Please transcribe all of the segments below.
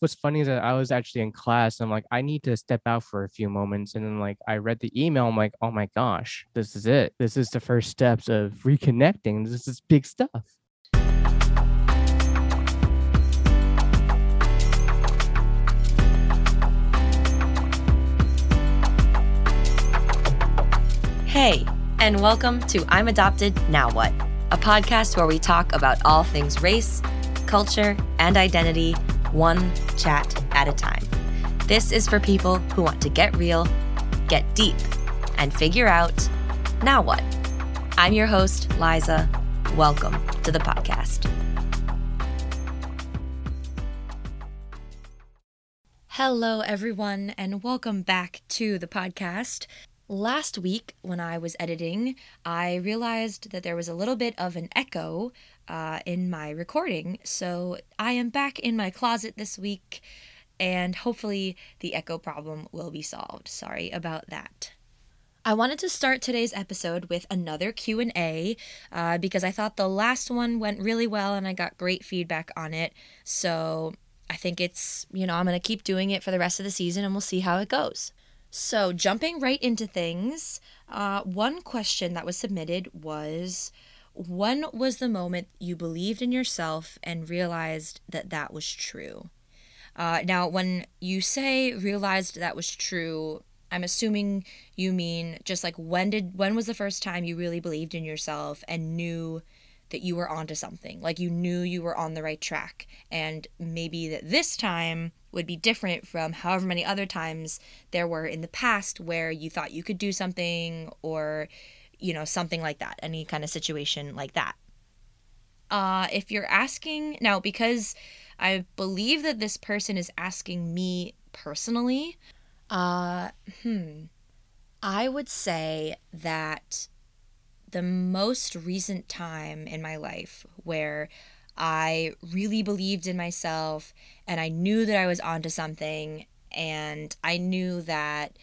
what's funny is that I was actually in class I'm like, I need to step out for a few moments. And then like I read the email, I'm like, oh my gosh, this is it. This is the first steps of reconnecting. This is big stuff. Hey, and welcome to I'm Adopted Now What, a podcast where we talk about all things race, culture, and identity, one chat at a time. This is for people who want to get real, get deep, and figure out now what. I'm your host, Liza. Welcome to the podcast. Hello, everyone, and welcome back to the podcast. Last week, when I was editing, I realized that there was a little bit of an echo uh, in my recording. So I am back in my closet this week, and hopefully the echo problem will be solved. Sorry about that. I wanted to start today's episode with another Q&A uh, because I thought the last one went really well and I got great feedback on it. So I think it's, you know, I'm to keep doing it for the rest of the season and we'll see how it goes. So, jumping right into things, uh, one question that was submitted was When was the moment you believed in yourself and realized that that was true? Uh, now, when you say realized that was true, I'm assuming you mean just like when did when was the first time you really believed in yourself and knew that you were onto something like you knew you were on the right track and maybe that this time would be different from however many other times there were in the past where you thought you could do something or you know something like that any kind of situation like that. Uh if you're asking now because i believe that this person is asking me personally uh hmm i would say that the most recent time in my life where I really believed in myself and I knew that I was onto something and I knew that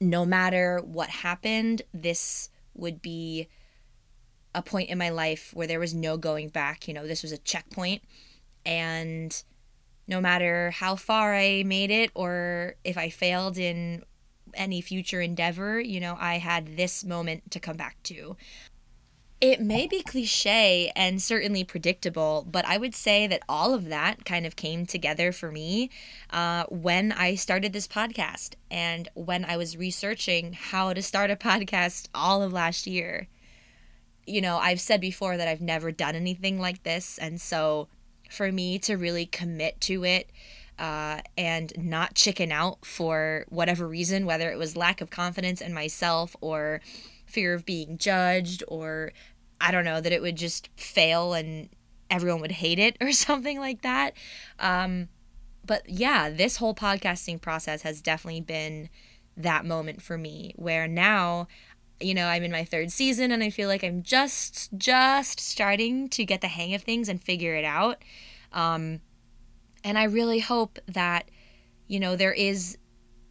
no matter what happened, this would be a point in my life where there was no going back. You know, this was a checkpoint and no matter how far I made it or if I failed in any future endeavor, you know, I had this moment to come back to. It may be cliche and certainly predictable, but I would say that all of that kind of came together for me uh, when I started this podcast and when I was researching how to start a podcast all of last year. You know, I've said before that I've never done anything like this. And so for me to really commit to it, uh, and not chicken out for whatever reason, whether it was lack of confidence in myself or fear of being judged or I don't know, that it would just fail and everyone would hate it or something like that. Um, but yeah, this whole podcasting process has definitely been that moment for me where now you know i'm in my third season and i feel like i'm just just starting to get the hang of things and figure it out um, and i really hope that you know there is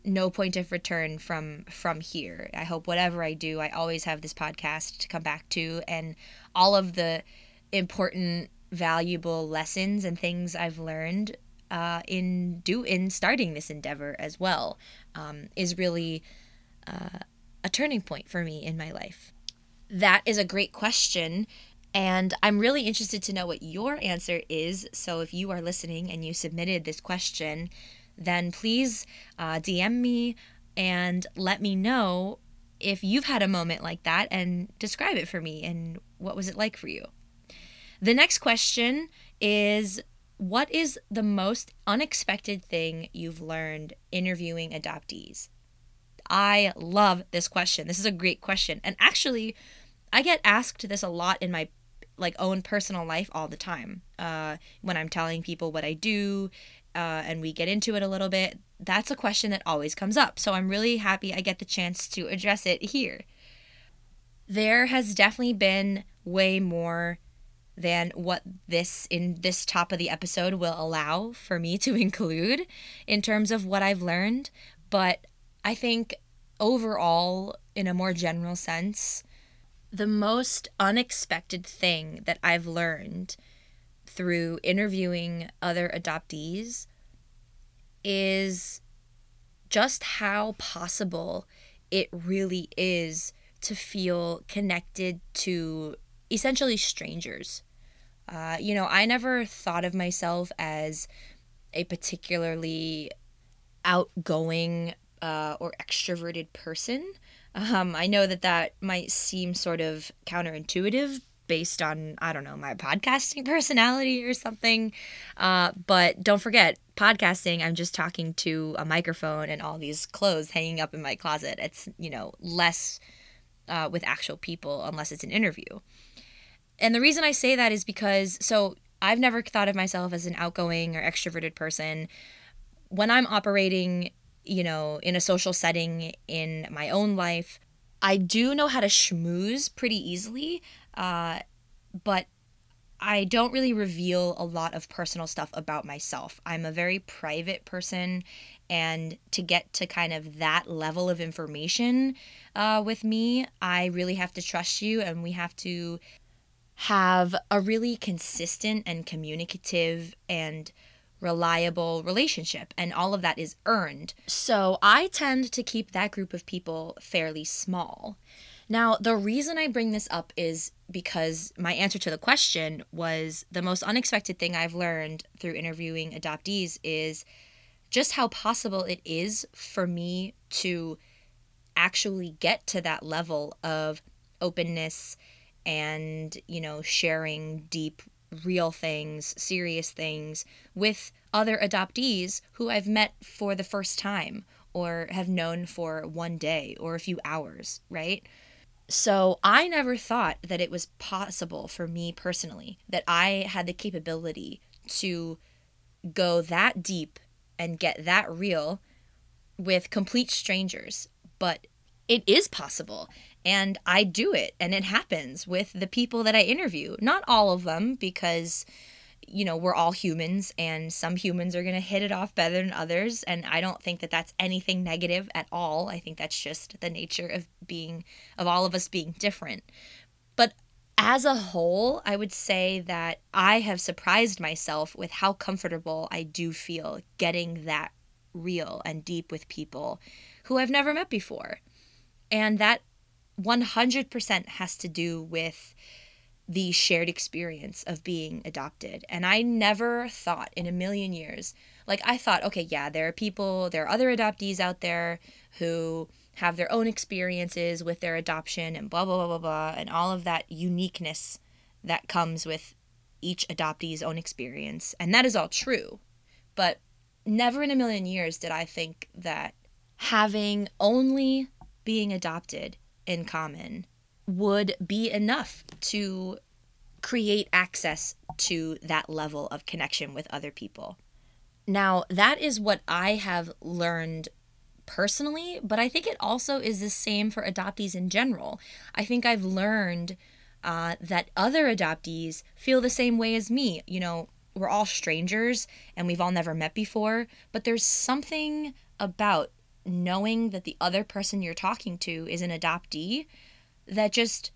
no point of return from from here. I hope whatever I do, I always have this podcast to come back to and all of the important valuable lessons and things I've learned uh, in do in starting this endeavor as well um, is really uh, a turning point for me in my life. That is a great question. And I'm really interested to know what your answer is. So if you are listening and you submitted this question, then please uh, DM me and let me know if you've had a moment like that and describe it for me and what was it like for you. The next question is What is the most unexpected thing you've learned interviewing adoptees? I love this question. This is a great question. And actually, I get asked this a lot in my like own personal life all the time. Uh, when I'm telling people what I do uh, and we get into it a little bit, that's a question that always comes up. So I'm really happy I get the chance to address it here. There has definitely been way more than what this in this top of the episode will allow for me to include in terms of what I've learned, but I think overall in a more general sense, the most unexpected thing that I've learned through interviewing other adoptees is just how possible it really is to feel connected to essentially strangers. Uh, you know, I never thought of myself as a particularly outgoing uh, or extroverted person. Um, I know that that might seem sort of counterintuitive based on, I don't know, my podcasting personality or something. Uh, but don't forget, podcasting, I'm just talking to a microphone and all these clothes hanging up in my closet. It's, you know, less uh, with actual people unless it's an interview. And the reason I say that is because, so I've never thought of myself as an outgoing or extroverted person. When I'm operating, you know, in a social setting in my own life, I do know how to schmooze pretty easily, uh, but I don't really reveal a lot of personal stuff about myself. I'm a very private person, and to get to kind of that level of information uh, with me, I really have to trust you, and we have to have a really consistent and communicative and reliable relationship, and all of that is earned. So I tend to keep that group of people fairly small. Now, the reason I bring this up is because my answer to the question was the most unexpected thing I've learned through interviewing adoptees is just how possible it is for me to actually get to that level of openness and, you know, sharing deep, real things, serious things with other adoptees who I've met for the first time or have known for one day or a few hours, right? So I never thought that it was possible for me personally, that I had the capability to go that deep and get that real with complete strangers. But it is possible. And I do it and it happens with the people that I interview. Not all of them, because, you know, we're all humans and some humans are going to hit it off better than others. And I don't think that that's anything negative at all. I think that's just the nature of being, of all of us being different. But as a whole, I would say that I have surprised myself with how comfortable I do feel getting that real and deep with people who I've never met before. And that 100% has to do with the shared experience of being adopted. And I never thought in a million years, like, I thought, okay, yeah, there are people, there are other adoptees out there who have their own experiences with their adoption and blah, blah, blah, blah, blah, and all of that uniqueness that comes with each adoptee's own experience. And that is all true. But never in a million years did I think that having only being adopted in common would be enough to create access to that level of connection with other people. Now, that is what I have learned personally, but I think it also is the same for adoptees in general. I think I've learned uh, that other adoptees feel the same way as me. You know, we're all strangers and we've all never met before, but there's something about knowing that the other person you're talking to is an adoptee that just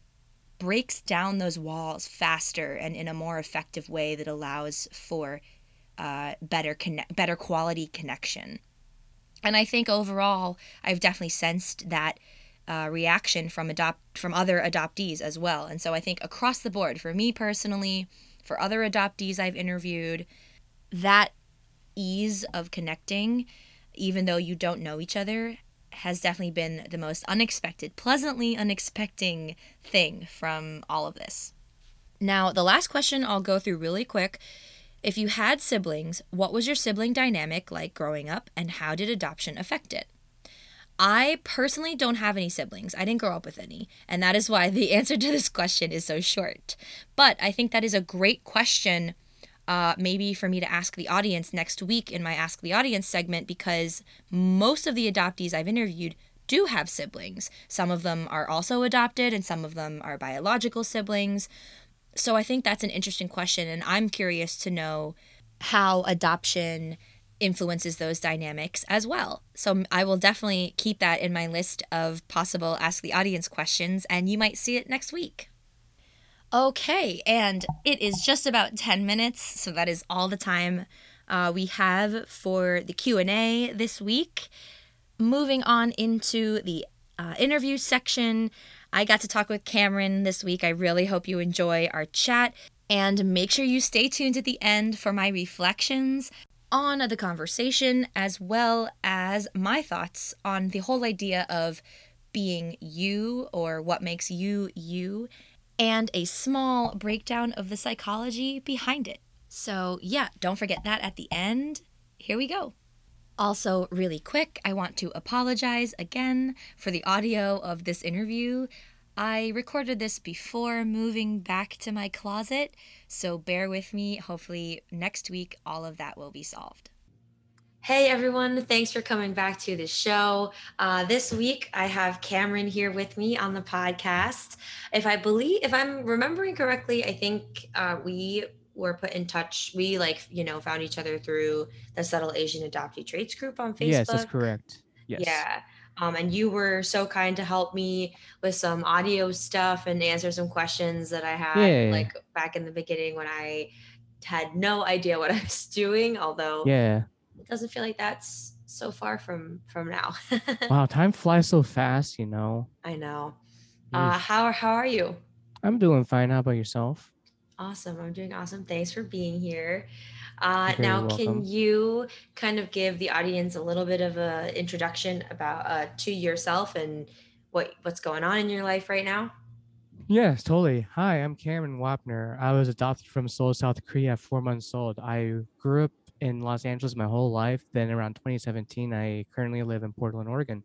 breaks down those walls faster and in a more effective way that allows for uh, better connect, better quality connection. And I think overall, I've definitely sensed that uh, reaction from adopt from other adoptees as well. And so I think across the board, for me personally, for other adoptees I've interviewed, that ease of connecting even though you don't know each other, has definitely been the most unexpected, pleasantly unexpected thing from all of this. Now, the last question I'll go through really quick. If you had siblings, what was your sibling dynamic like growing up, and how did adoption affect it? I personally don't have any siblings. I didn't grow up with any. And that is why the answer to this question is so short. But I think that is a great question uh, maybe for me to ask the audience next week in my Ask the Audience segment because most of the adoptees I've interviewed do have siblings. Some of them are also adopted, and some of them are biological siblings. So I think that's an interesting question, and I'm curious to know how adoption influences those dynamics as well. So I will definitely keep that in my list of possible Ask the Audience questions, and you might see it next week. Okay, and it is just about 10 minutes, so that is all the time uh, we have for the q&a this week. Moving on into the uh, interview section i got to talk with cameron this week. I really hope you enjoy our chat and make sure you stay tuned at the end for my reflections on the conversation as well as my thoughts on the whole idea of being you or what makes you you and a small breakdown of the psychology behind it. So, yeah, don't forget that at the end. Here we go. Also, really quick, I want to apologize again for the audio of this interview. I recorded this before moving back to my closet, so bear with me. Hopefully, next week, all of that will be solved. Hey everyone, thanks for coming back to the show. Uh, this week I have Cameron here with me on the podcast. If I believe, if I'm remembering correctly, I think uh, we were put in touch. We like, you know, found each other through the Subtle Asian Adoptee Traits group on Facebook. Yes, that's correct. Yes. Yeah. Um, and you were so kind to help me with some audio stuff and answer some questions that I had Yeah. like back in the beginning when I had no idea what I was doing, although Yeah. It doesn't feel like that's so far from from now. Wow, time flies so fast, you know. I know. Uh, how how are you? I'm doing fine. How about yourself? Awesome. I'm doing awesome. Thanks for being here. Uh, now, can you kind of give the audience a little bit of a introduction about uh, to yourself and what what's going on in your life right now? Yes, totally. Hi, I'm Cameron Wapner. I was adopted from Seoul, South Korea at four months old. I grew up in Los Angeles my whole life. Then around 2017, I currently live in Portland, Oregon.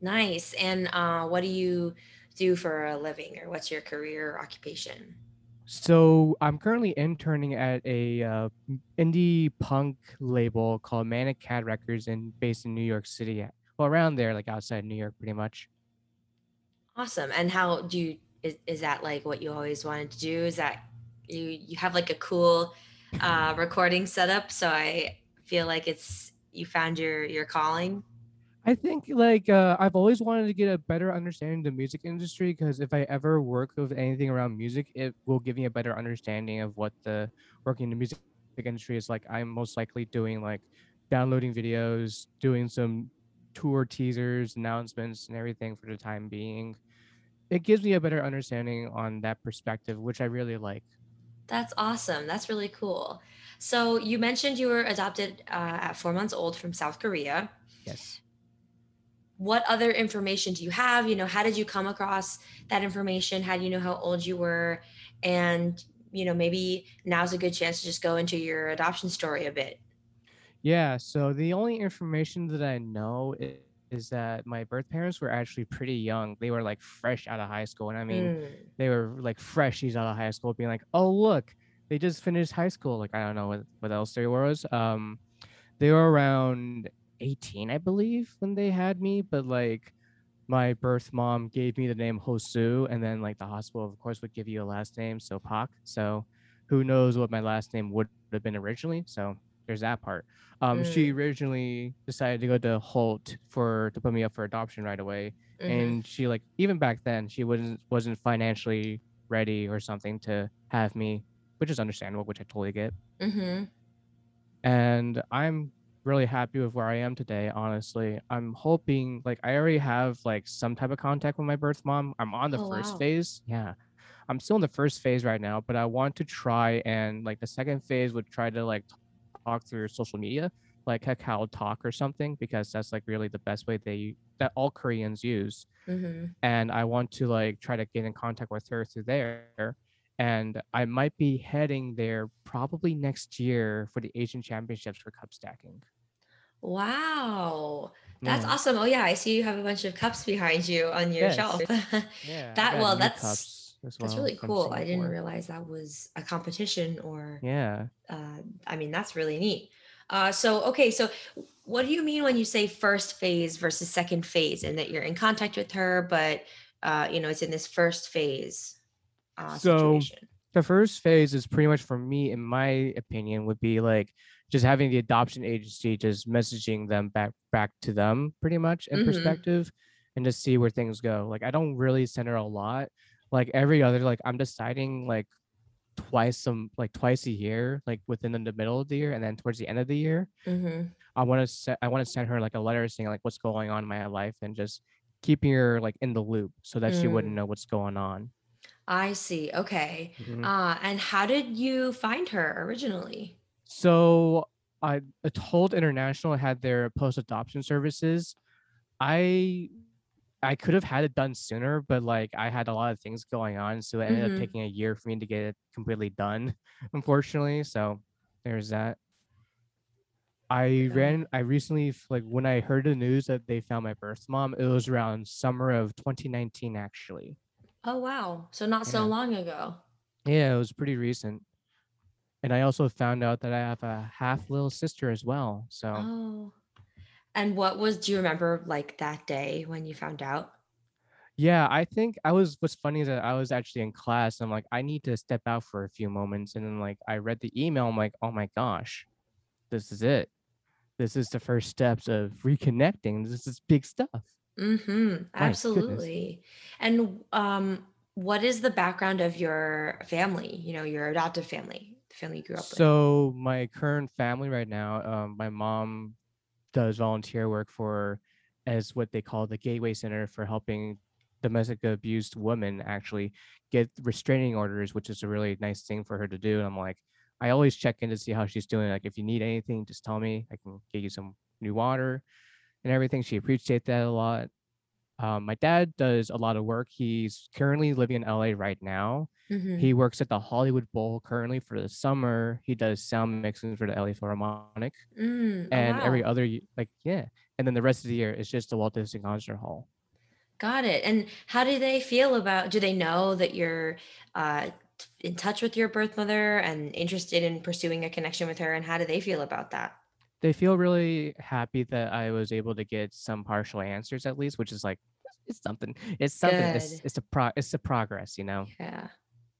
Nice. And uh, what do you do for a living, or what's your career or occupation? So I'm currently interning at a uh, indie punk label called Manic Cat Records, and based in New York City. Well, around there, like outside New York, pretty much. Awesome. And how do you is, is that like what you always wanted to do? Is that you you have like a cool uh recording setup, so I feel like it's you found your your calling. I think like uh, I've always wanted to get a better understanding of the music industry because if I ever work with anything around music, it will give me a better understanding of what the working in the music industry is like. I'm most likely doing like downloading videos, doing some tour teasers, announcements, and everything for the time being. It gives me a better understanding on that perspective, which I really like. That's awesome. That's really cool. So you mentioned you were adopted uh, at four months old from South Korea. Yes. What other information do you have? You know, how did you come across that information? How do you know how old you were? And you know, maybe now's a good chance to just go into your adoption story a bit. Yeah, so the only information that I know is that my birth parents were actually pretty young. They were like fresh out of high school. And I mean, Mm, they were like freshies out of high school, being like, oh, look, they just finished high school. Like, I don't know what, what else there was. Um, they were around 18, I believe, when they had me. But like, my birth mom gave me the name Hosu, and then like the hospital, of course, would give you a last name, so Pak. So who knows what my last name would have been originally? So there's that part. Um, she mm, originally decided to go to Holt for to put me up for adoption right away, mhm. and she like even back then she wasn't wasn't financially ready or something to have me, which is understandable, which I totally get. Mm-hmm. And I'm really happy with where I am today, honestly. I'm hoping like I already have like some type of contact with my birth mom. I'm on the Oh first wow. phase. Yeah. I'm still in the first phase right now, but I want to try and like the second phase would try to like talk through social media, like Kakao Talk or something, because that's like really the best way they that all Koreans use. Mm-hmm. And I want to like try to get in contact with her through there. And I might be heading there probably next year for the Asian Championships for cup stacking. Wow. That's Yeah. awesome. Oh yeah, I see you have a bunch of cups behind you on your Yes. shelf. Yeah. That well, that's cups as that's really cool. I didn't realize that was a competition or Yeah. uh I mean, that's really neat. Uh so okay, so what do you mean when you say first phase versus second phase and that you're in contact with her, but uh you know, it's in this first phase uh So situation. the first phase is pretty much for me, in my opinion, would be like just having the adoption agency just messaging them back back to them pretty much in Mm-hmm. perspective and just see where things go. Like I don't really send her a lot. Like every other, like I'm deciding like twice some like twice a year, like within the middle of the year and then towards the end of the year. Mm-hmm. I want to set I want to send her like a letter saying like what's going on in my life and just keeping her like in the loop so that she wouldn't Mm. know what's going on. I see. Okay. Mhm. Uh, and how did you find her originally? So I told International had their post adoption services. I I could have had it done sooner, but like I had a lot of things going on, so it ended up Mm-hmm. taking a year for me to get it completely done, unfortunately. So there's that. I it. ran I recently like when I heard the news that they found my birth mom, it was around summer of 2019 actually. Oh, wow. So not so long ago. Yeah, it was pretty recent. And I also found out that I have a half little sister as well. So Oh. And what was, do you remember like that day when you found out? Yeah, I think I was what's funny is that I was actually in class. I'm like, I need to step out for a few moments. And then like I read the email, I'm like, oh my gosh, this is it. This is the first steps of reconnecting. This is big stuff. Mm-hmm. Absolutely. And um, what is the background of your family? You know, your adoptive family, the family you grew up with. So my current family right now, um, my mom does volunteer work for as what they call the Gateway Center for helping domestic abused women actually get restraining orders, which is a really nice thing for her to do. And I'm like, I always check in to see how she's doing. Like, if you need anything, just tell me. I can get you some new water and everything. She appreciates that a lot. Um, my dad does a lot of work. He's currently living in LA right now. Mm-hmm. He works at the Hollywood Bowl currently for the summer. He does sound mixing for the LA Philharmonic Mm. Oh, and every other like yeah. And then the rest of the year is just the Walt Disney Concert Hall. Got it. And how do they feel about, do they know that you're uh, in touch with your birth mother and interested in pursuing a connection with her? And how do they feel about that? They feel really happy that I was able to get some partial answers at least, which is like it's something. It's something. It's Good. it's a pro it's a progress, you know. Yeah,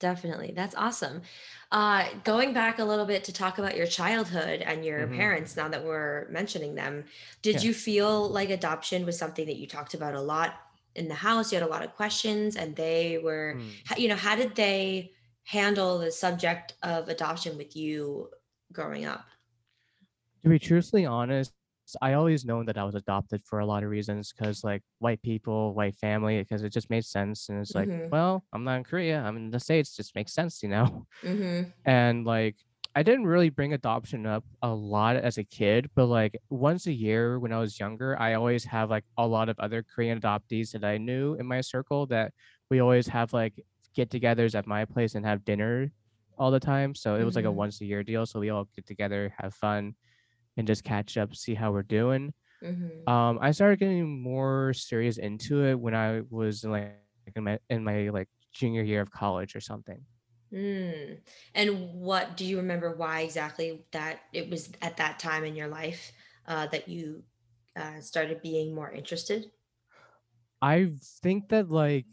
definitely. That's awesome. Uh, going back a little bit to talk about your childhood and your hmm parents, now that we're mentioning them, did Yeah. you feel like adoption was something that you talked about a lot in the house? You had a lot of questions, and they were, Mm. you know, how did they handle the subject of adoption with you growing up? To be truthfully honest, I always known that I was adopted for a lot of reasons because like white people, white family, because it just made sense. And it's like, Mm-hmm. well, I'm not in Korea, I'm in the States, just makes sense, you know. Mm-hmm. And like I didn't really bring adoption up a lot as a kid, but like once a year when I was younger, I always have like a lot of other Korean adoptees that I knew in my circle that we always have like get-togethers at my place and have dinner all the time. So it was like a Mm-hmm. once a year deal. So we all get together, have fun, and just catch up, see how we're doing. Mm-hmm. Um, I started getting more serious into it when I was in like in my in my like junior year of college or something. Mm. And what do you remember why exactly that it was at that time in your life uh, that you uh, started being more interested? I think that like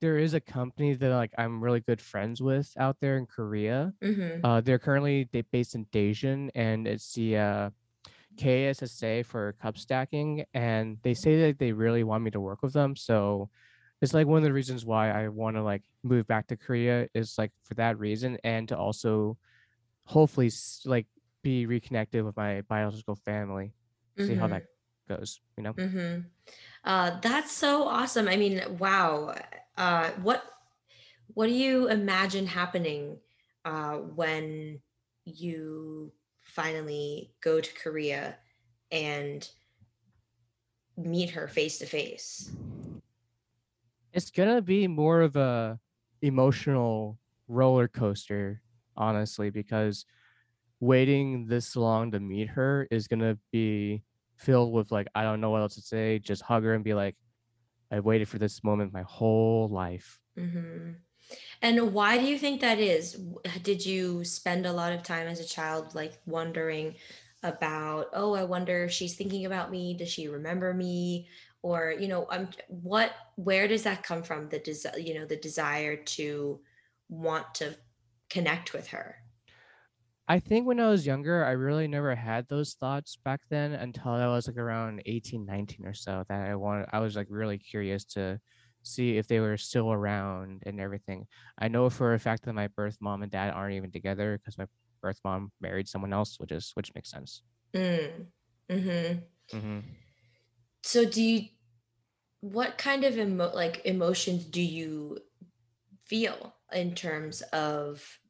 there is a company that like I'm really good friends with out there in Korea. Mm-hmm. Uh, they're currently they based in Daejeon, and it's the uh, KSSA for cup stacking, and they say that they really want me to work with them. So it's like one of the reasons why I want to like move back to Korea is like for that reason, and to also hopefully like be reconnected with my biological family, see how Mm-hmm. that goes. You know. Mm-hmm. Uh, that's so awesome. I mean, wow. Uh, what what do you imagine happening uh, when you finally go to Korea and meet her face to face? It's gonna be more of a emotional roller coaster, honestly, because waiting this long to meet her is gonna be filled with like I don't know what else to say. Just hug her and be like, I waited for this moment my whole life. Mm-hmm. And why do you think that is? Did you spend a lot of time as a child like wondering about, oh, I wonder if she's thinking about me, does she remember me? Or, you know, I'm what where does that come from? The desire, you know, the desire to want to connect with her. I think when I was younger, I really never had those thoughts back then until I was like around 18, 19 or so that I wanted I was like really curious to see if they were still around and everything. I know for a fact that my birth mom and dad aren't even together because my birth mom married someone else, which is which makes sense. Mm. Mhm. hmm So do you what kind of emo- like emotions do you feel in terms of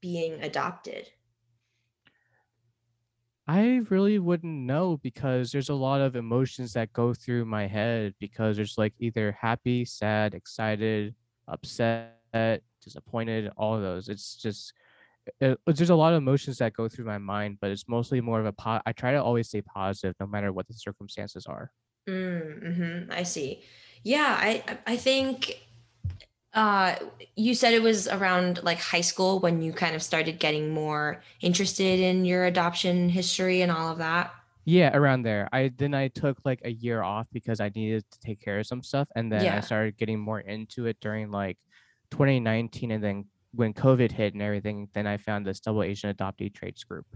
being adopted? I really wouldn't know because there's a lot of emotions that go through my head because there's like either happy, sad, excited, upset, disappointed, all of those. It's just it, there's a lot of emotions that go through my mind, but it's mostly more of a po- I try to always stay positive no matter what the circumstances are. Mm, mhm, I see. Yeah, I I think uh you said it was around like high school when you kind of started getting more interested in your adoption history and all of that. Yeah, around there. I then I took like a year off because I needed to take care of some stuff, and then I started getting more into it during like 2019, and then when COVID hit and everything, then I found this Subtle Asian Adoptee Traits group.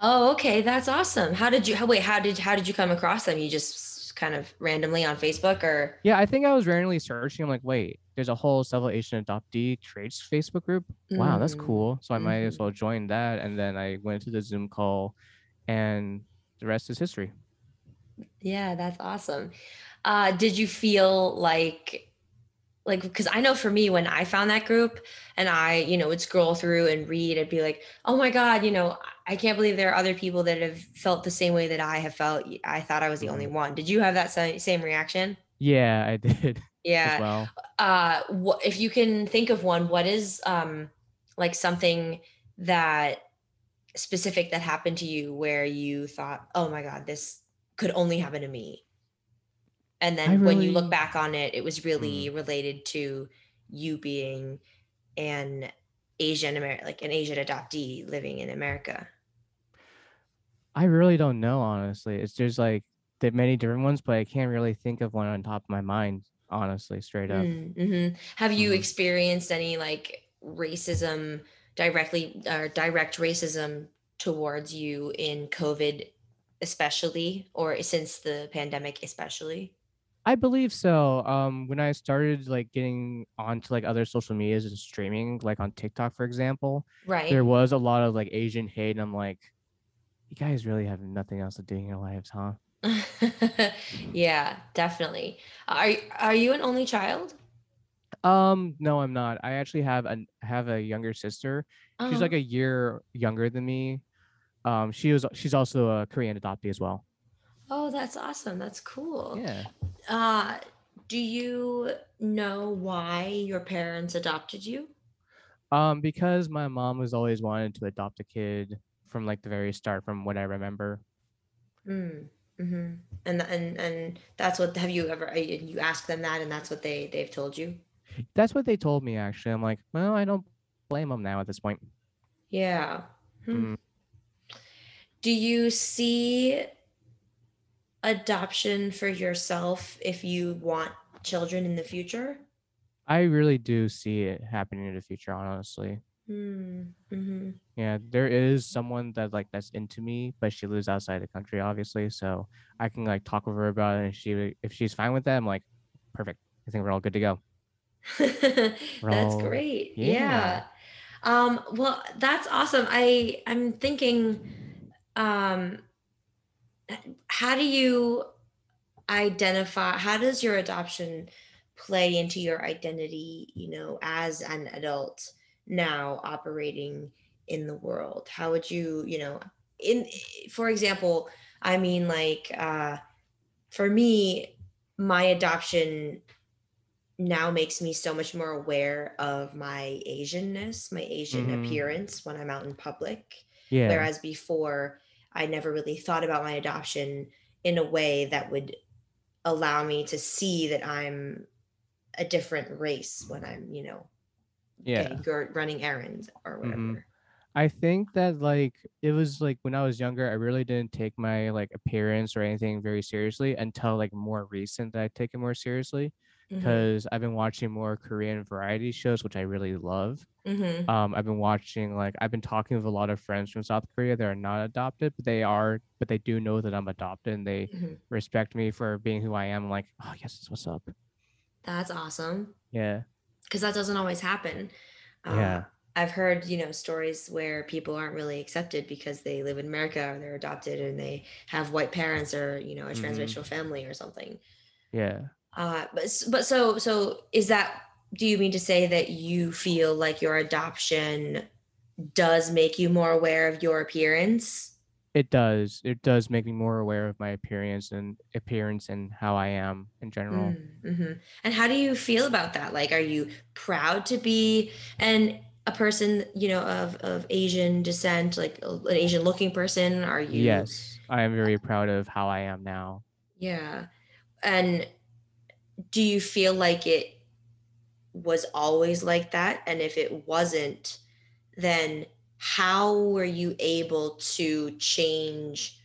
Oh, okay, that's awesome. How did you how, wait, how did how did you come across them? You just kind of randomly on Facebook or Yeah, I think I was randomly searching. I'm like, wait, there's a whole Subtle Asian Adoptee Traits Facebook group. Wow, that's Mm, cool. So I might as mhm. well join that, and then I went to the Zoom call, and the rest is history. Yeah, that's awesome. Uh, did you feel like like because I know for me when I found that group and I, you know, would scroll through and read, I'd be like, oh my God, you know, I can't believe there are other people that have felt the same way that I have felt. I thought I was the only Mhm. one. Did you have that same reaction? Yeah, I did Yeah. well. Uh, what if you can think of one? What is um like something that specific that happened to you where you thought, oh my God, this could only happen to me? And then when you look back on it, it was mm. really related to you being an Asian American, like an Asian adoptee living in America. I really don't know, honestly. It's just like there are many different ones, but I can't really think of one on top of my mind, honestly, straight up. Mm, mhm. Have you hmm experienced any like racism directly or direct racism towards you in COVID, especially, or since the pandemic, especially? I believe so. Um, when I started like getting onto like other social medias and streaming, like on TikTok, for example, right? there was a lot of like Asian hate, and I'm like, you guys really have nothing else to do in your lives, huh? Yeah, definitely. Are are you an only child? Um, no, I'm not. I actually have an have a younger sister. She's like Oh, a year younger than me. Um, she was she's also a Korean adoptee as well. oh, that's awesome. That's cool. Yeah. Uh, do you know why your parents adopted you? Um, because my mom was always wanted to adopt a kid from like the very start, from what I remember. Mm, hmm And and and that's what have you ever you ask them that and that's what they they've told you? That's what they told me actually. I'm like, well, I don't blame them now at this point. Yeah. Hmm. Mm, Do you see adoption for yourself if you want children in the future? I really do see it happening in the future, honestly. Mm, hmm Yeah, there is someone that like that's into me, but she lives outside the country, obviously. So I can like talk with her about it, and she if she's fine with that, I'm like, perfect. I think we're all good to go. That's all great. yeah. Yeah. Um, well, that's awesome. I I'm thinking, um, how do you identify, how does your adoption play into your identity, you know, as an adult now operating in the world? How would you, you know, in for example, I mean like uh for me, my adoption now makes me so much more aware of my Asianness, my Asian Mm-hmm. appearance when I'm out in public. Yeah. Whereas before, I never really thought about my adoption in a way that would allow me to see that I'm a different race when I'm, you know, Yeah. gir- running errands or Mm-hmm. whatever. I think that like it was like when I was younger, I really didn't take my like appearance or anything very seriously until like more recent that I take it more seriously because I've been watching more Korean variety shows, which I really love. hmm Um, I've been watching like I've been talking with a lot of friends from South Korea that are not adopted, but they are, but they do know that I'm adopted and they hmm respect me for being who I am. I'm like, oh yes, what's up. That's awesome. Yeah. Because that doesn't always happen. Uh, Yeah. I've heard, you know, stories where people aren't really accepted because they live in America or they're adopted and they have white parents or, you know, a Mhm. transracial family or something. Yeah. Uh, but but so so is that? Do you mean to say that you feel like your adoption does make you more aware of your appearance? It does. It does make me more aware of my appearance and appearance and how I am in general. Mm-hmm. And how do you feel about that? Like, are you proud to be and a person, you know, of of Asian descent, like an Asian looking person? Are you? Yes. I am very proud of how I am now. Yeah. And do you feel like it was always like that? And if it wasn't, then how were you able to change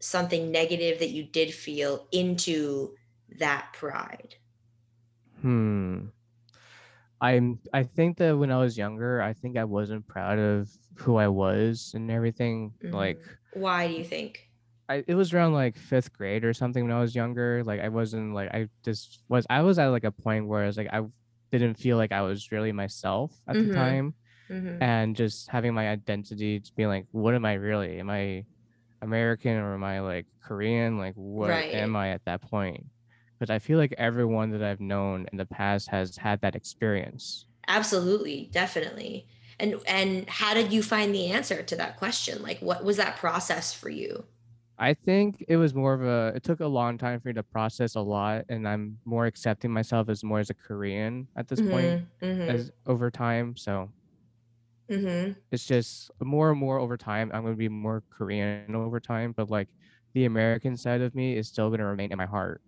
something negative that you did feel into that pride? Hmm. I'm I think that when I was younger, I think I wasn't proud of who I was and everything. Like Why do you think? I it was around like fifth grade or something when I was younger. Like I wasn't like I just was I was at like a point where I was like I didn't feel like I was really myself at Mhm. the time. Mhm. And just having my identity to be like, what am I really? Am I American or am I like Korean? Like what Right. am I at that point? Because I feel like everyone that I've known in the past has had that experience. Absolutely, definitely. And and how did you find the answer to that question? Like what was that process for you? I think it was more of a it took a long time for me to process a lot and I'm more accepting myself as more as a Korean at this point Mhm, mhm, as over time. So mhm. it's just more and more over time. I'm gonna be more Korean over time, but like the American side of me is still gonna remain in my heart.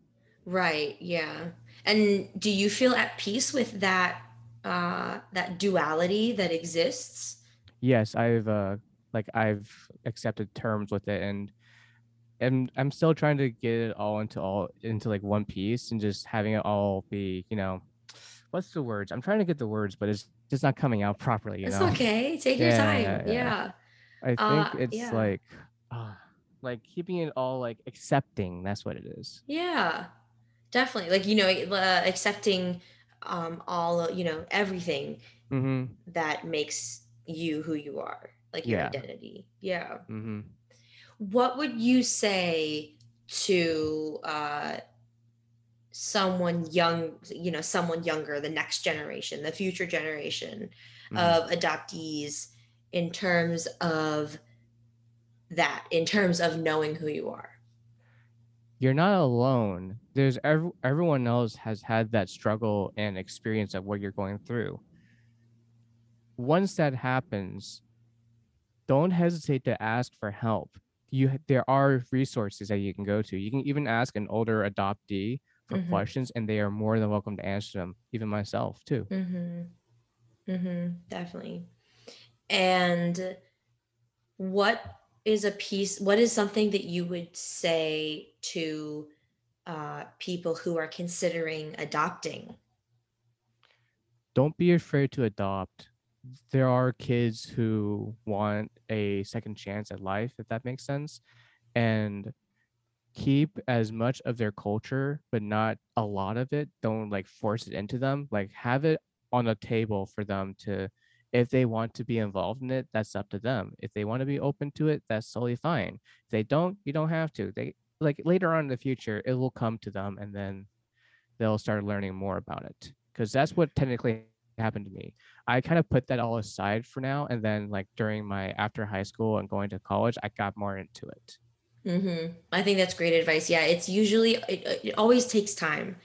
Right, yeah. And do you feel at peace with that uh that duality that exists? Yes, I've uh like I've accepted terms with it and and I'm still trying to get it all into all into like one piece and just having it all be, you know, what's the words? I'm trying to get the words, but it's just not coming out properly, you It's know. okay. Take your time. yeah, yeah. Yeah. I think Uh it's yeah. like uh, like keeping it all like accepting, that's what it is. Yeah. Definitely. Like, you know, uh, accepting um all, you know, everything Mhm. that makes you who you are, like your Yeah. identity. Yeah. Mhm. What would you say to uh someone young, you know, someone younger, the next generation, the future generation mhm. of adoptees in terms of that, in terms of knowing who you are? You're not alone. There's ev- everyone else has had that struggle and experience of what you're going through. Once that happens, don't hesitate to ask for help. You there are resources that you can go to. You can even ask an older adoptee for Mhm. questions and they are more than welcome to answer them, even myself too. Mm-hmm. Mm-hmm. Definitely. And what is a piece, what is something that you would say to uh, people who are considering adopting? Don't be afraid to adopt. There are kids who want a second chance at life, if that makes sense. And keep as much of their culture, but not a lot of it. Don't like force it into them. Like have it on the table for them to, if they want to be involved in it, that's up to them. If they want to be open to it, that's totally fine. If they don't, you don't have to. They like later on in the future, it will come to them and then they'll start learning more about it. Because that's what technically happened to me. I kind of put that all aside for now. And then like during my after high school and going to college, I got more into it. Mm-hmm. I think that's great advice. Yeah, it's usually, it, it always takes time.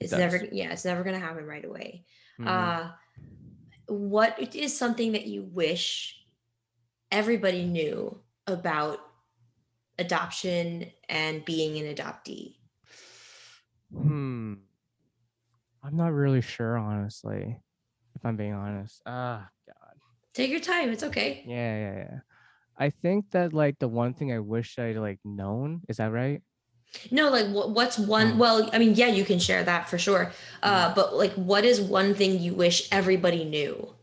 It It's never, yeah, it's never going to happen right away. Mhm. Uh, what is something that you wish everybody knew about adoption and being an adoptee? Hmm. I'm not really sure, honestly. If I'm being honest. Ah, God. Take your time. It's okay. Yeah, yeah, yeah. I think that like the one thing I wish I'd like known, is that right? No, like what's one? Oh. Well, I mean, yeah, you can share that for sure. Uh, but like, what is one thing you wish everybody knew?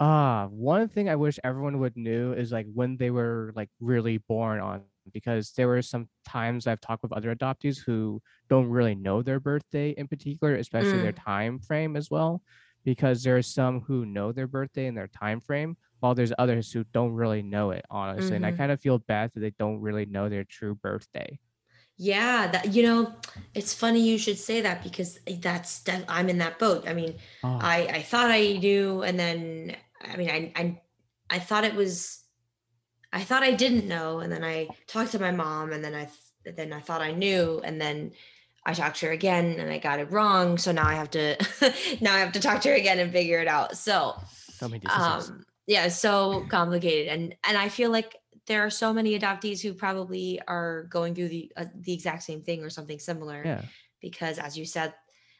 Ah, one thing I wish everyone would knew is like when they were like really born on because there were some times I've talked with other adoptees who don't really know their birthday in particular, especially their Mm. time frame as well, because there are some who know their birthday and their time frame, while there's others who don't really know it, honestly. And I Mhm. kind of feel bad that they don't really know their true birthday. Yeah, that you know, it's funny you should say that because that's that I'm in that boat. I mean, Oh, I I thought I knew, and then I mean, I I I thought it was I thought I didn't know, and then I talked to my mom, and then I th- then I thought I knew, and then I talked to her again, and I got it wrong. So now I have to now I have to talk to her again and figure it out. So so many decisions. um yeah so complicated and and i feel like there are so many adoptees who probably are going through the uh, the exact same thing or something similar Yeah. because as you said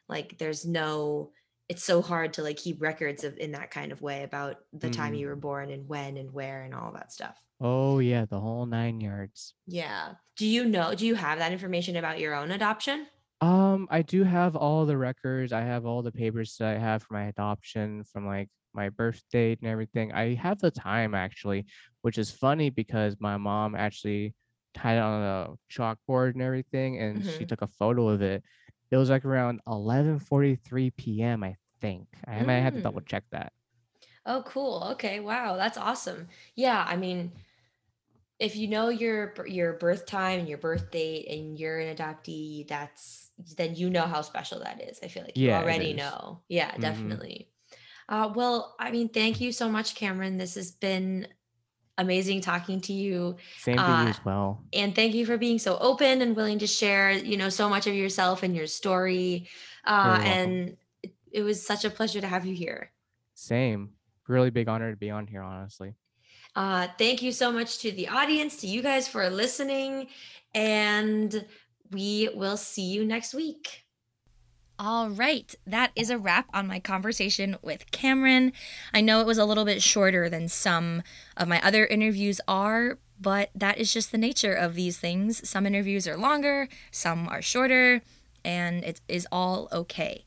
like there's no it's so hard to like keep records of in that kind of way about the time Mhm. you were born and when and where and all that stuff Oh, yeah, the whole nine yards. yeah do you know do you have that information about your own adoption Um, I do have all the records. I have all the papers that I have for my adoption from like my birth date and everything. I have the time actually, which is funny because my mom actually tied it on a chalkboard and everything, and she hmm took a photo of it. It was like around 11:43 p.m., I think. I might have to double mm. check that. oh cool okay wow that's awesome yeah i mean if you know your your birth time and your birth date and you're an adoptee that's then you know how special that is i feel like you Yeah, it already know yeah Mm-hmm. definitely uh, well i mean thank you so much cameron this has been amazing talking to you Same to you uh, as well. and thank you for being so open and willing to share you know so much of yourself and your story uh, and it, it was such a pleasure to have you here Same. Really big honor to be on here, honestly. Uh, thank you so much to the audience, to you guys for listening, and we will see you next week. All right, that is a wrap on my conversation with Cameron. I know it was a little bit shorter than some of my other interviews are, but that is just the nature of these things. Some interviews are longer, some are shorter, and it is all okay.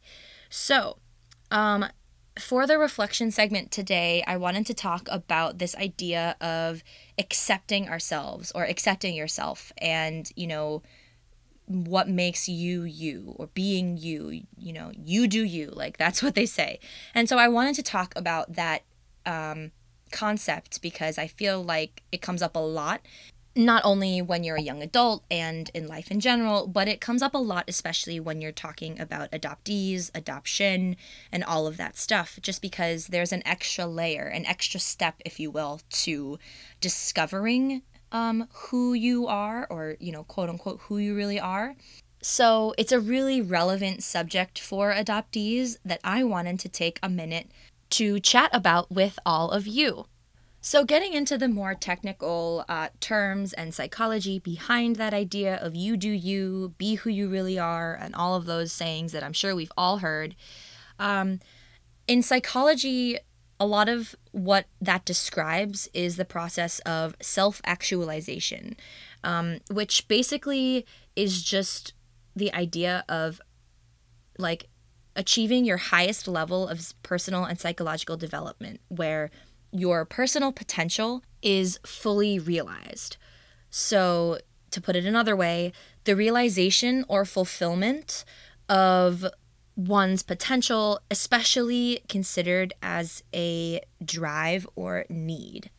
So, um, for the reflection segment today, I wanted to talk about this idea of accepting ourselves or accepting yourself and, you know, what makes you you or being you, you know, you do you. Like that's what they say. And so I wanted to talk about that um, concept because I feel like it comes up a lot not only when you're a young adult and in life in general, but it comes up a lot, especially when you're talking about adoptees, adoption, and all of that stuff, just because there's an extra layer, an extra step, if you will, to discovering um, who you are or, you know, quote unquote, who you really are. So it's a really relevant subject for adoptees that I wanted to take a minute to chat about with all of you. So, getting into the more technical uh, terms and psychology behind that idea of you do you, be who you really are, and all of those sayings that I'm sure we've all heard. Um, in psychology, a lot of what that describes is the process of self actualization, um, which basically is just the idea of like achieving your highest level of personal and psychological development, where your personal potential is fully realized. So, to put it another way, the realization or fulfillment of one's potential, especially considered as a drive or need.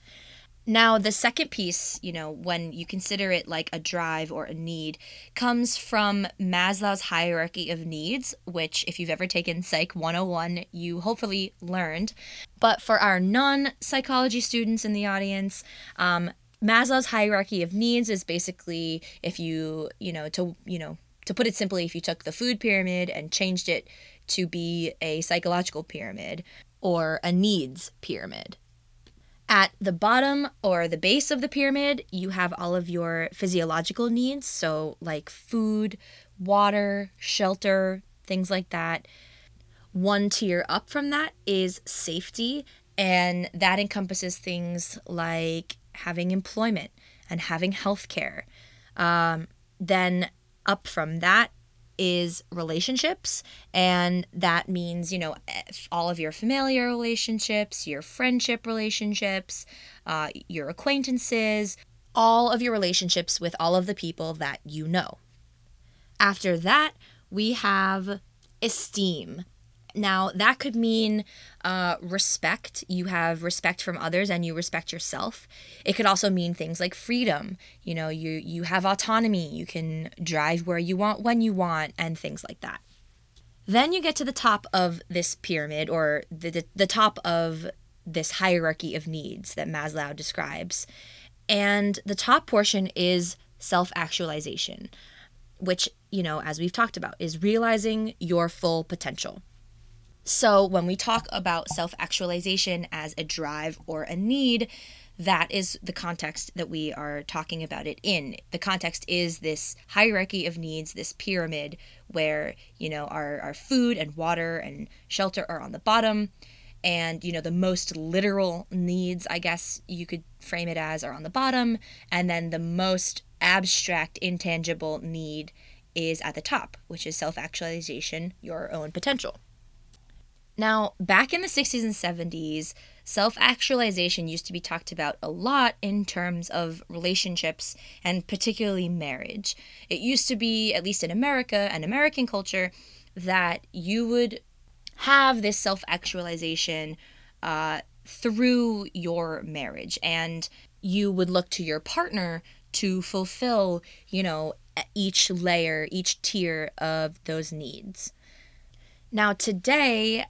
Now, the second piece, you know, when you consider it like a drive or a need, comes from Maslow's hierarchy of needs, which, if you've ever taken Psych 101, you hopefully learned. But for our non psychology students in the audience, um, Maslow's hierarchy of needs is basically if you, you know, to, you know, to put it simply, if you took the food pyramid and changed it to be a psychological pyramid or a needs pyramid. At the bottom or the base of the pyramid, you have all of your physiological needs, so like food, water, shelter, things like that. One tier up from that is safety, and that encompasses things like having employment and having health care. Um, then up from that is relationships and that means you know all of your familiar relationships your friendship relationships uh, your acquaintances all of your relationships with all of the people that you know. After that, we have esteem. Now, that could mean uh, respect. You have respect from others and you respect yourself. It could also mean things like freedom. You know, you, you have autonomy. You can drive where you want, when you want, and things like that. Then you get to the top of this pyramid or the, the, the top of this hierarchy of needs that Maslow describes. And the top portion is self actualization, which, you know, as we've talked about, is realizing your full potential. So when we talk about self actualization as a drive or a need, that is the context that we are talking about it in. The context is this hierarchy of needs, this pyramid where, you know, our, our food and water and shelter are on the bottom. And, you know, the most literal needs, I guess you could frame it as, are on the bottom. And then the most abstract, intangible need is at the top, which is self actualization, your own potential. Now, back in the 60s and 70s, self actualization used to be talked about a lot in terms of relationships and particularly marriage. It used to be, at least in America and American culture, that you would have this self actualization uh, through your marriage and you would look to your partner to fulfill, you know, each layer, each tier of those needs. Now, today,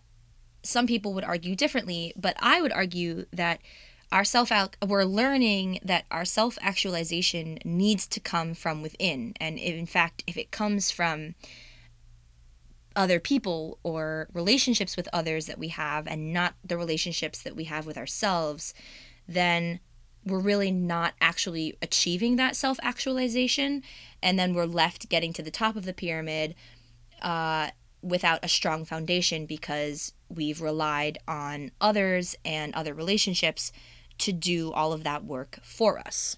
some people would argue differently, but I would argue that our self we're learning that our self actualization needs to come from within, and in fact, if it comes from other people or relationships with others that we have and not the relationships that we have with ourselves, then we're really not actually achieving that self actualization. And then we're left getting to the top of the pyramid uh, without a strong foundation because we've relied on others and other relationships to do all of that work for us.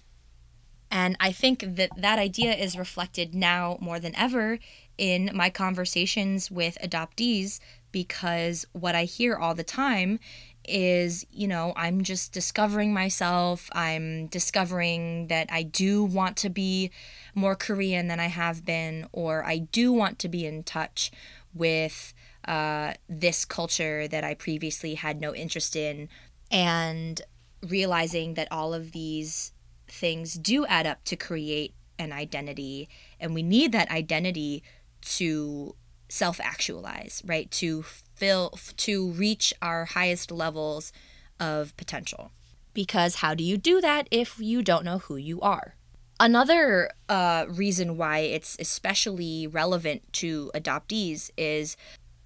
And I think that that idea is reflected now more than ever in my conversations with adoptees because what I hear all the time is, you know, I'm just discovering myself. I'm discovering that I do want to be more Korean than I have been, or I do want to be in touch with uh, this culture that I previously had no interest in, and realizing that all of these things do add up to create an identity, and we need that identity to self actualize, right? To fill, to reach our highest levels of potential. Because how do you do that if you don't know who you are? Another uh, reason why it's especially relevant to adoptees is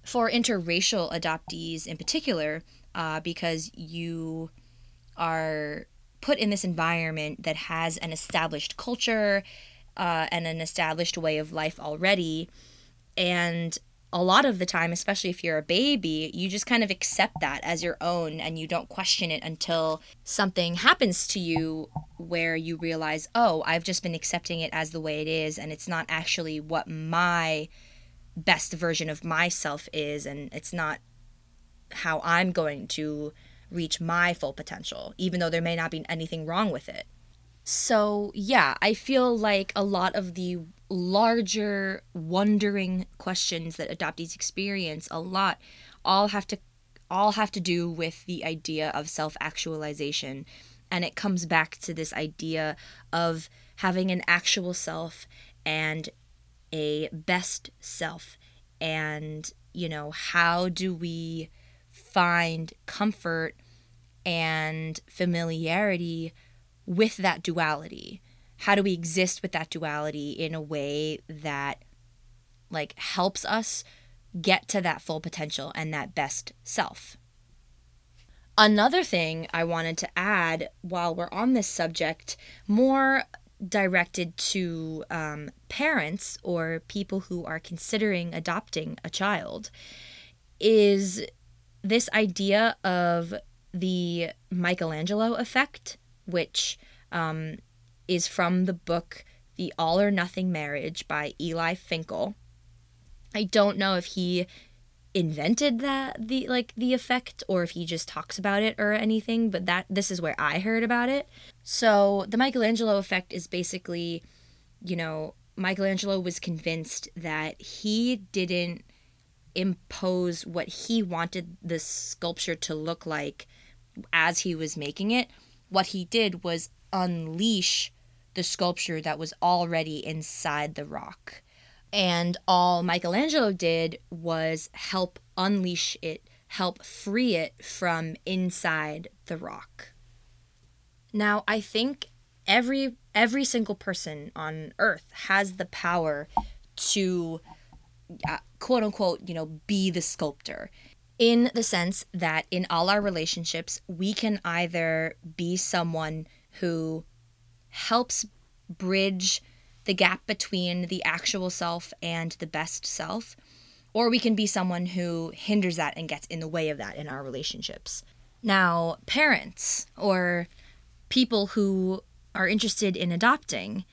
for interracial adoptees in particular, uh, because you are put in this environment that has an established culture uh, and an established way of life already. And a lot of the time, especially if you're a baby, you just kind of accept that as your own and you don't question it until something happens to you where you realize, oh, I've just been accepting it as the way it is and it's not actually what my best version of myself is and it's not how I'm going to reach my full potential, even though there may not be anything wrong with it. So, yeah, I feel like a lot of the larger wondering questions that adoptees experience a lot all have to all have to do with the idea of self-actualization. And it comes back to this idea of having an actual self and a best self. And you know how do we find comfort and familiarity with that duality how do we exist with that duality in a way that like helps us get to that full potential and that best self? Another thing i wanted to add while we're on this subject more directed to um, parents or people who are considering adopting a child is this idea of the Michelangelo effect, which um, is from the book The All or Nothing Marriage by Eli Finkel. I don't know if he invented that the like the effect or if he just talks about it or anything but that this is where i heard about it So, the Michelangelo effect is basically, you know, Michelangelo was convinced that he didn't impose what he wanted the sculpture to look like as he was making it. What he did was unleash the sculpture that was already inside the rock. And all Michelangelo did was help unleash it, help free it from inside the rock. Now, I think every every single person on earth has the power to uh, quote unquote, you know, be the sculptor in the sense that in all our relationships, we can either be someone who helps bridge the gap between the actual self and the best self, or we can be someone who hinders that and gets in the way of that in our relationships. Now, parents or people who are interested in adopting,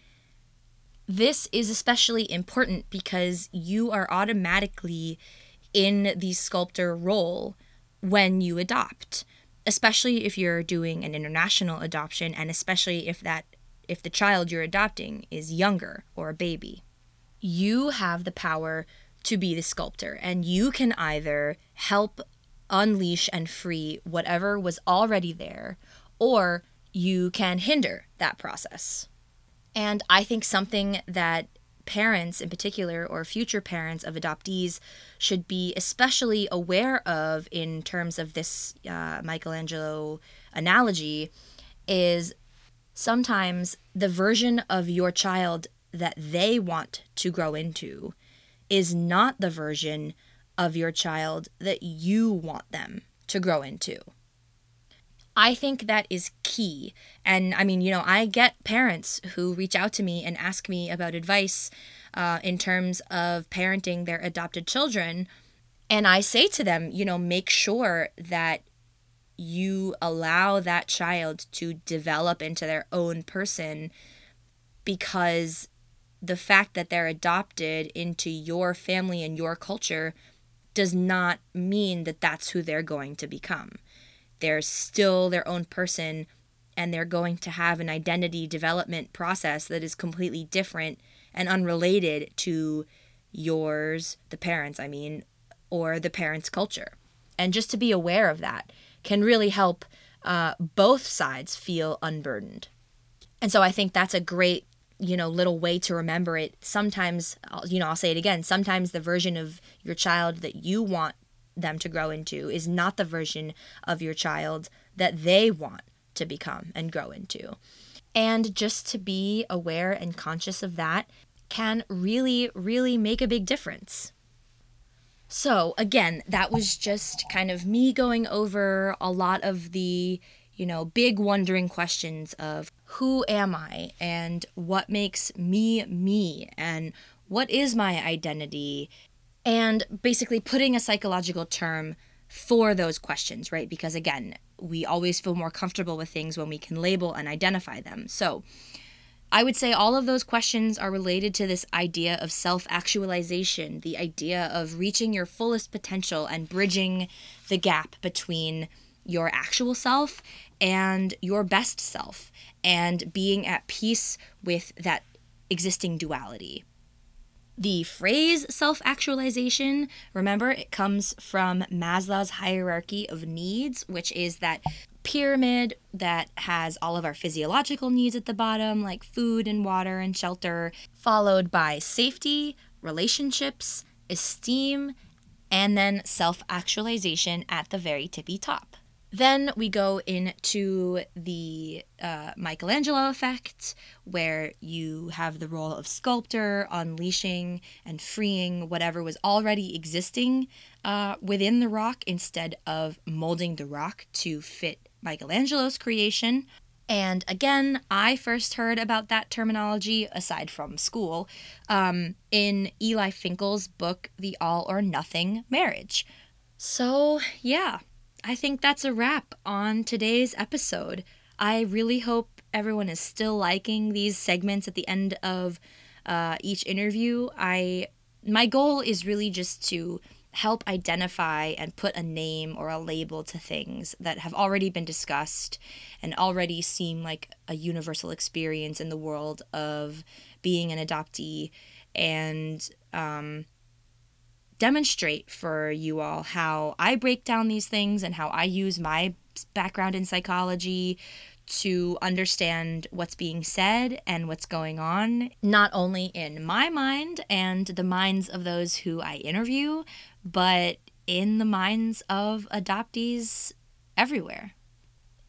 this is especially important because you are automatically in the sculptor role when you adopt, especially if you're doing an international adoption and especially if that if the child you're adopting is younger or a baby. You have the power to be the sculptor and you can either help unleash and free whatever was already there or you can hinder that process. And I think something that parents in particular or future parents of adoptees should be especially aware of in terms of this uh, Michelangelo analogy is sometimes the version of your child that they want to grow into is not the version of your child that you want them to grow into. I think that is key. And I mean, you know, I get parents who reach out to me and ask me about advice uh, in terms of parenting their adopted children. And I say to them, you know, make sure that you allow that child to develop into their own person because the fact that they're adopted into your family and your culture does not mean that that's who they're going to become they're still their own person and they're going to have an identity development process that is completely different and unrelated to yours, the parents, I mean, or the parents' culture. And just to be aware of that can really help uh, both sides feel unburdened. And so I think that's a great, you know, little way to remember it. Sometimes, you know, I'll say it again, sometimes the version of your child that you want them to grow into is not the version of your child that they want to become and grow into. And just to be aware and conscious of that can really, really make a big difference. So, again, that was just kind of me going over a lot of the, you know, big wondering questions of who am I and what makes me me and what is my identity and basically putting a psychological term for those questions, right? Because again, we always feel more comfortable with things when we can label and identify them. So, I would say all of those questions are related to this idea of self actualization, the idea of reaching your fullest potential and bridging the gap between your actual self and your best self, and being at peace with that existing duality. The phrase self actualization, remember, it comes from Maslow's hierarchy of needs, which is that pyramid that has all of our physiological needs at the bottom, like food and water and shelter, followed by safety, relationships, esteem, and then self actualization at the very tippy top. Then we go into the uh, Michelangelo effect, where you have the role of sculptor unleashing and freeing whatever was already existing uh, within the rock instead of molding the rock to fit Michelangelo's creation. And again, I first heard about that terminology, aside from school, um, in Eli Finkel's book, The All or Nothing Marriage. So, yeah, I think that's a wrap on today's episode. I really hope everyone is still liking these segments at the end of uh, each interview. I my goal is really just to help identify and put a name or a label to things that have already been discussed and already seem like a universal experience in the world of being an adoptee and um, demonstrate for you all how I break down these things and how I use my background in psychology to understand what's being said and what's going on, not only in my mind and the minds of those who I interview, but in the minds of adoptees everywhere.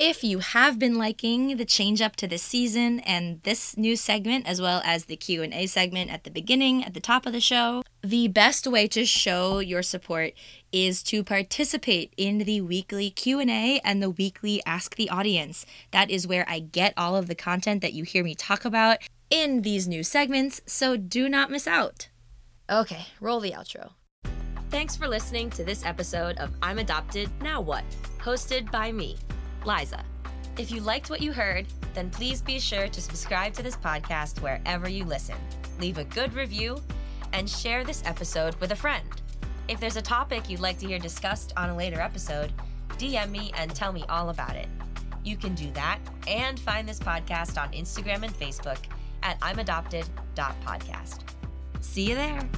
If you have been liking the change up to this season and this new segment as well as the Q&A segment at the beginning at the top of the show, the best way to show your support is to participate in the weekly Q&A and the weekly Ask the Audience. That is where I get all of the content that you hear me talk about in these new segments, so do not miss out. Okay, roll the outro. Thanks for listening to this episode of I'm Adopted, Now What? hosted by me, Liza. If you liked what you heard, then please be sure to subscribe to this podcast wherever you listen. Leave a good review and share this episode with a friend. If there's a topic you'd like to hear discussed on a later episode, DM me and tell me all about it. You can do that and find this podcast on Instagram and Facebook at I'm Adopted.podcast. See you there.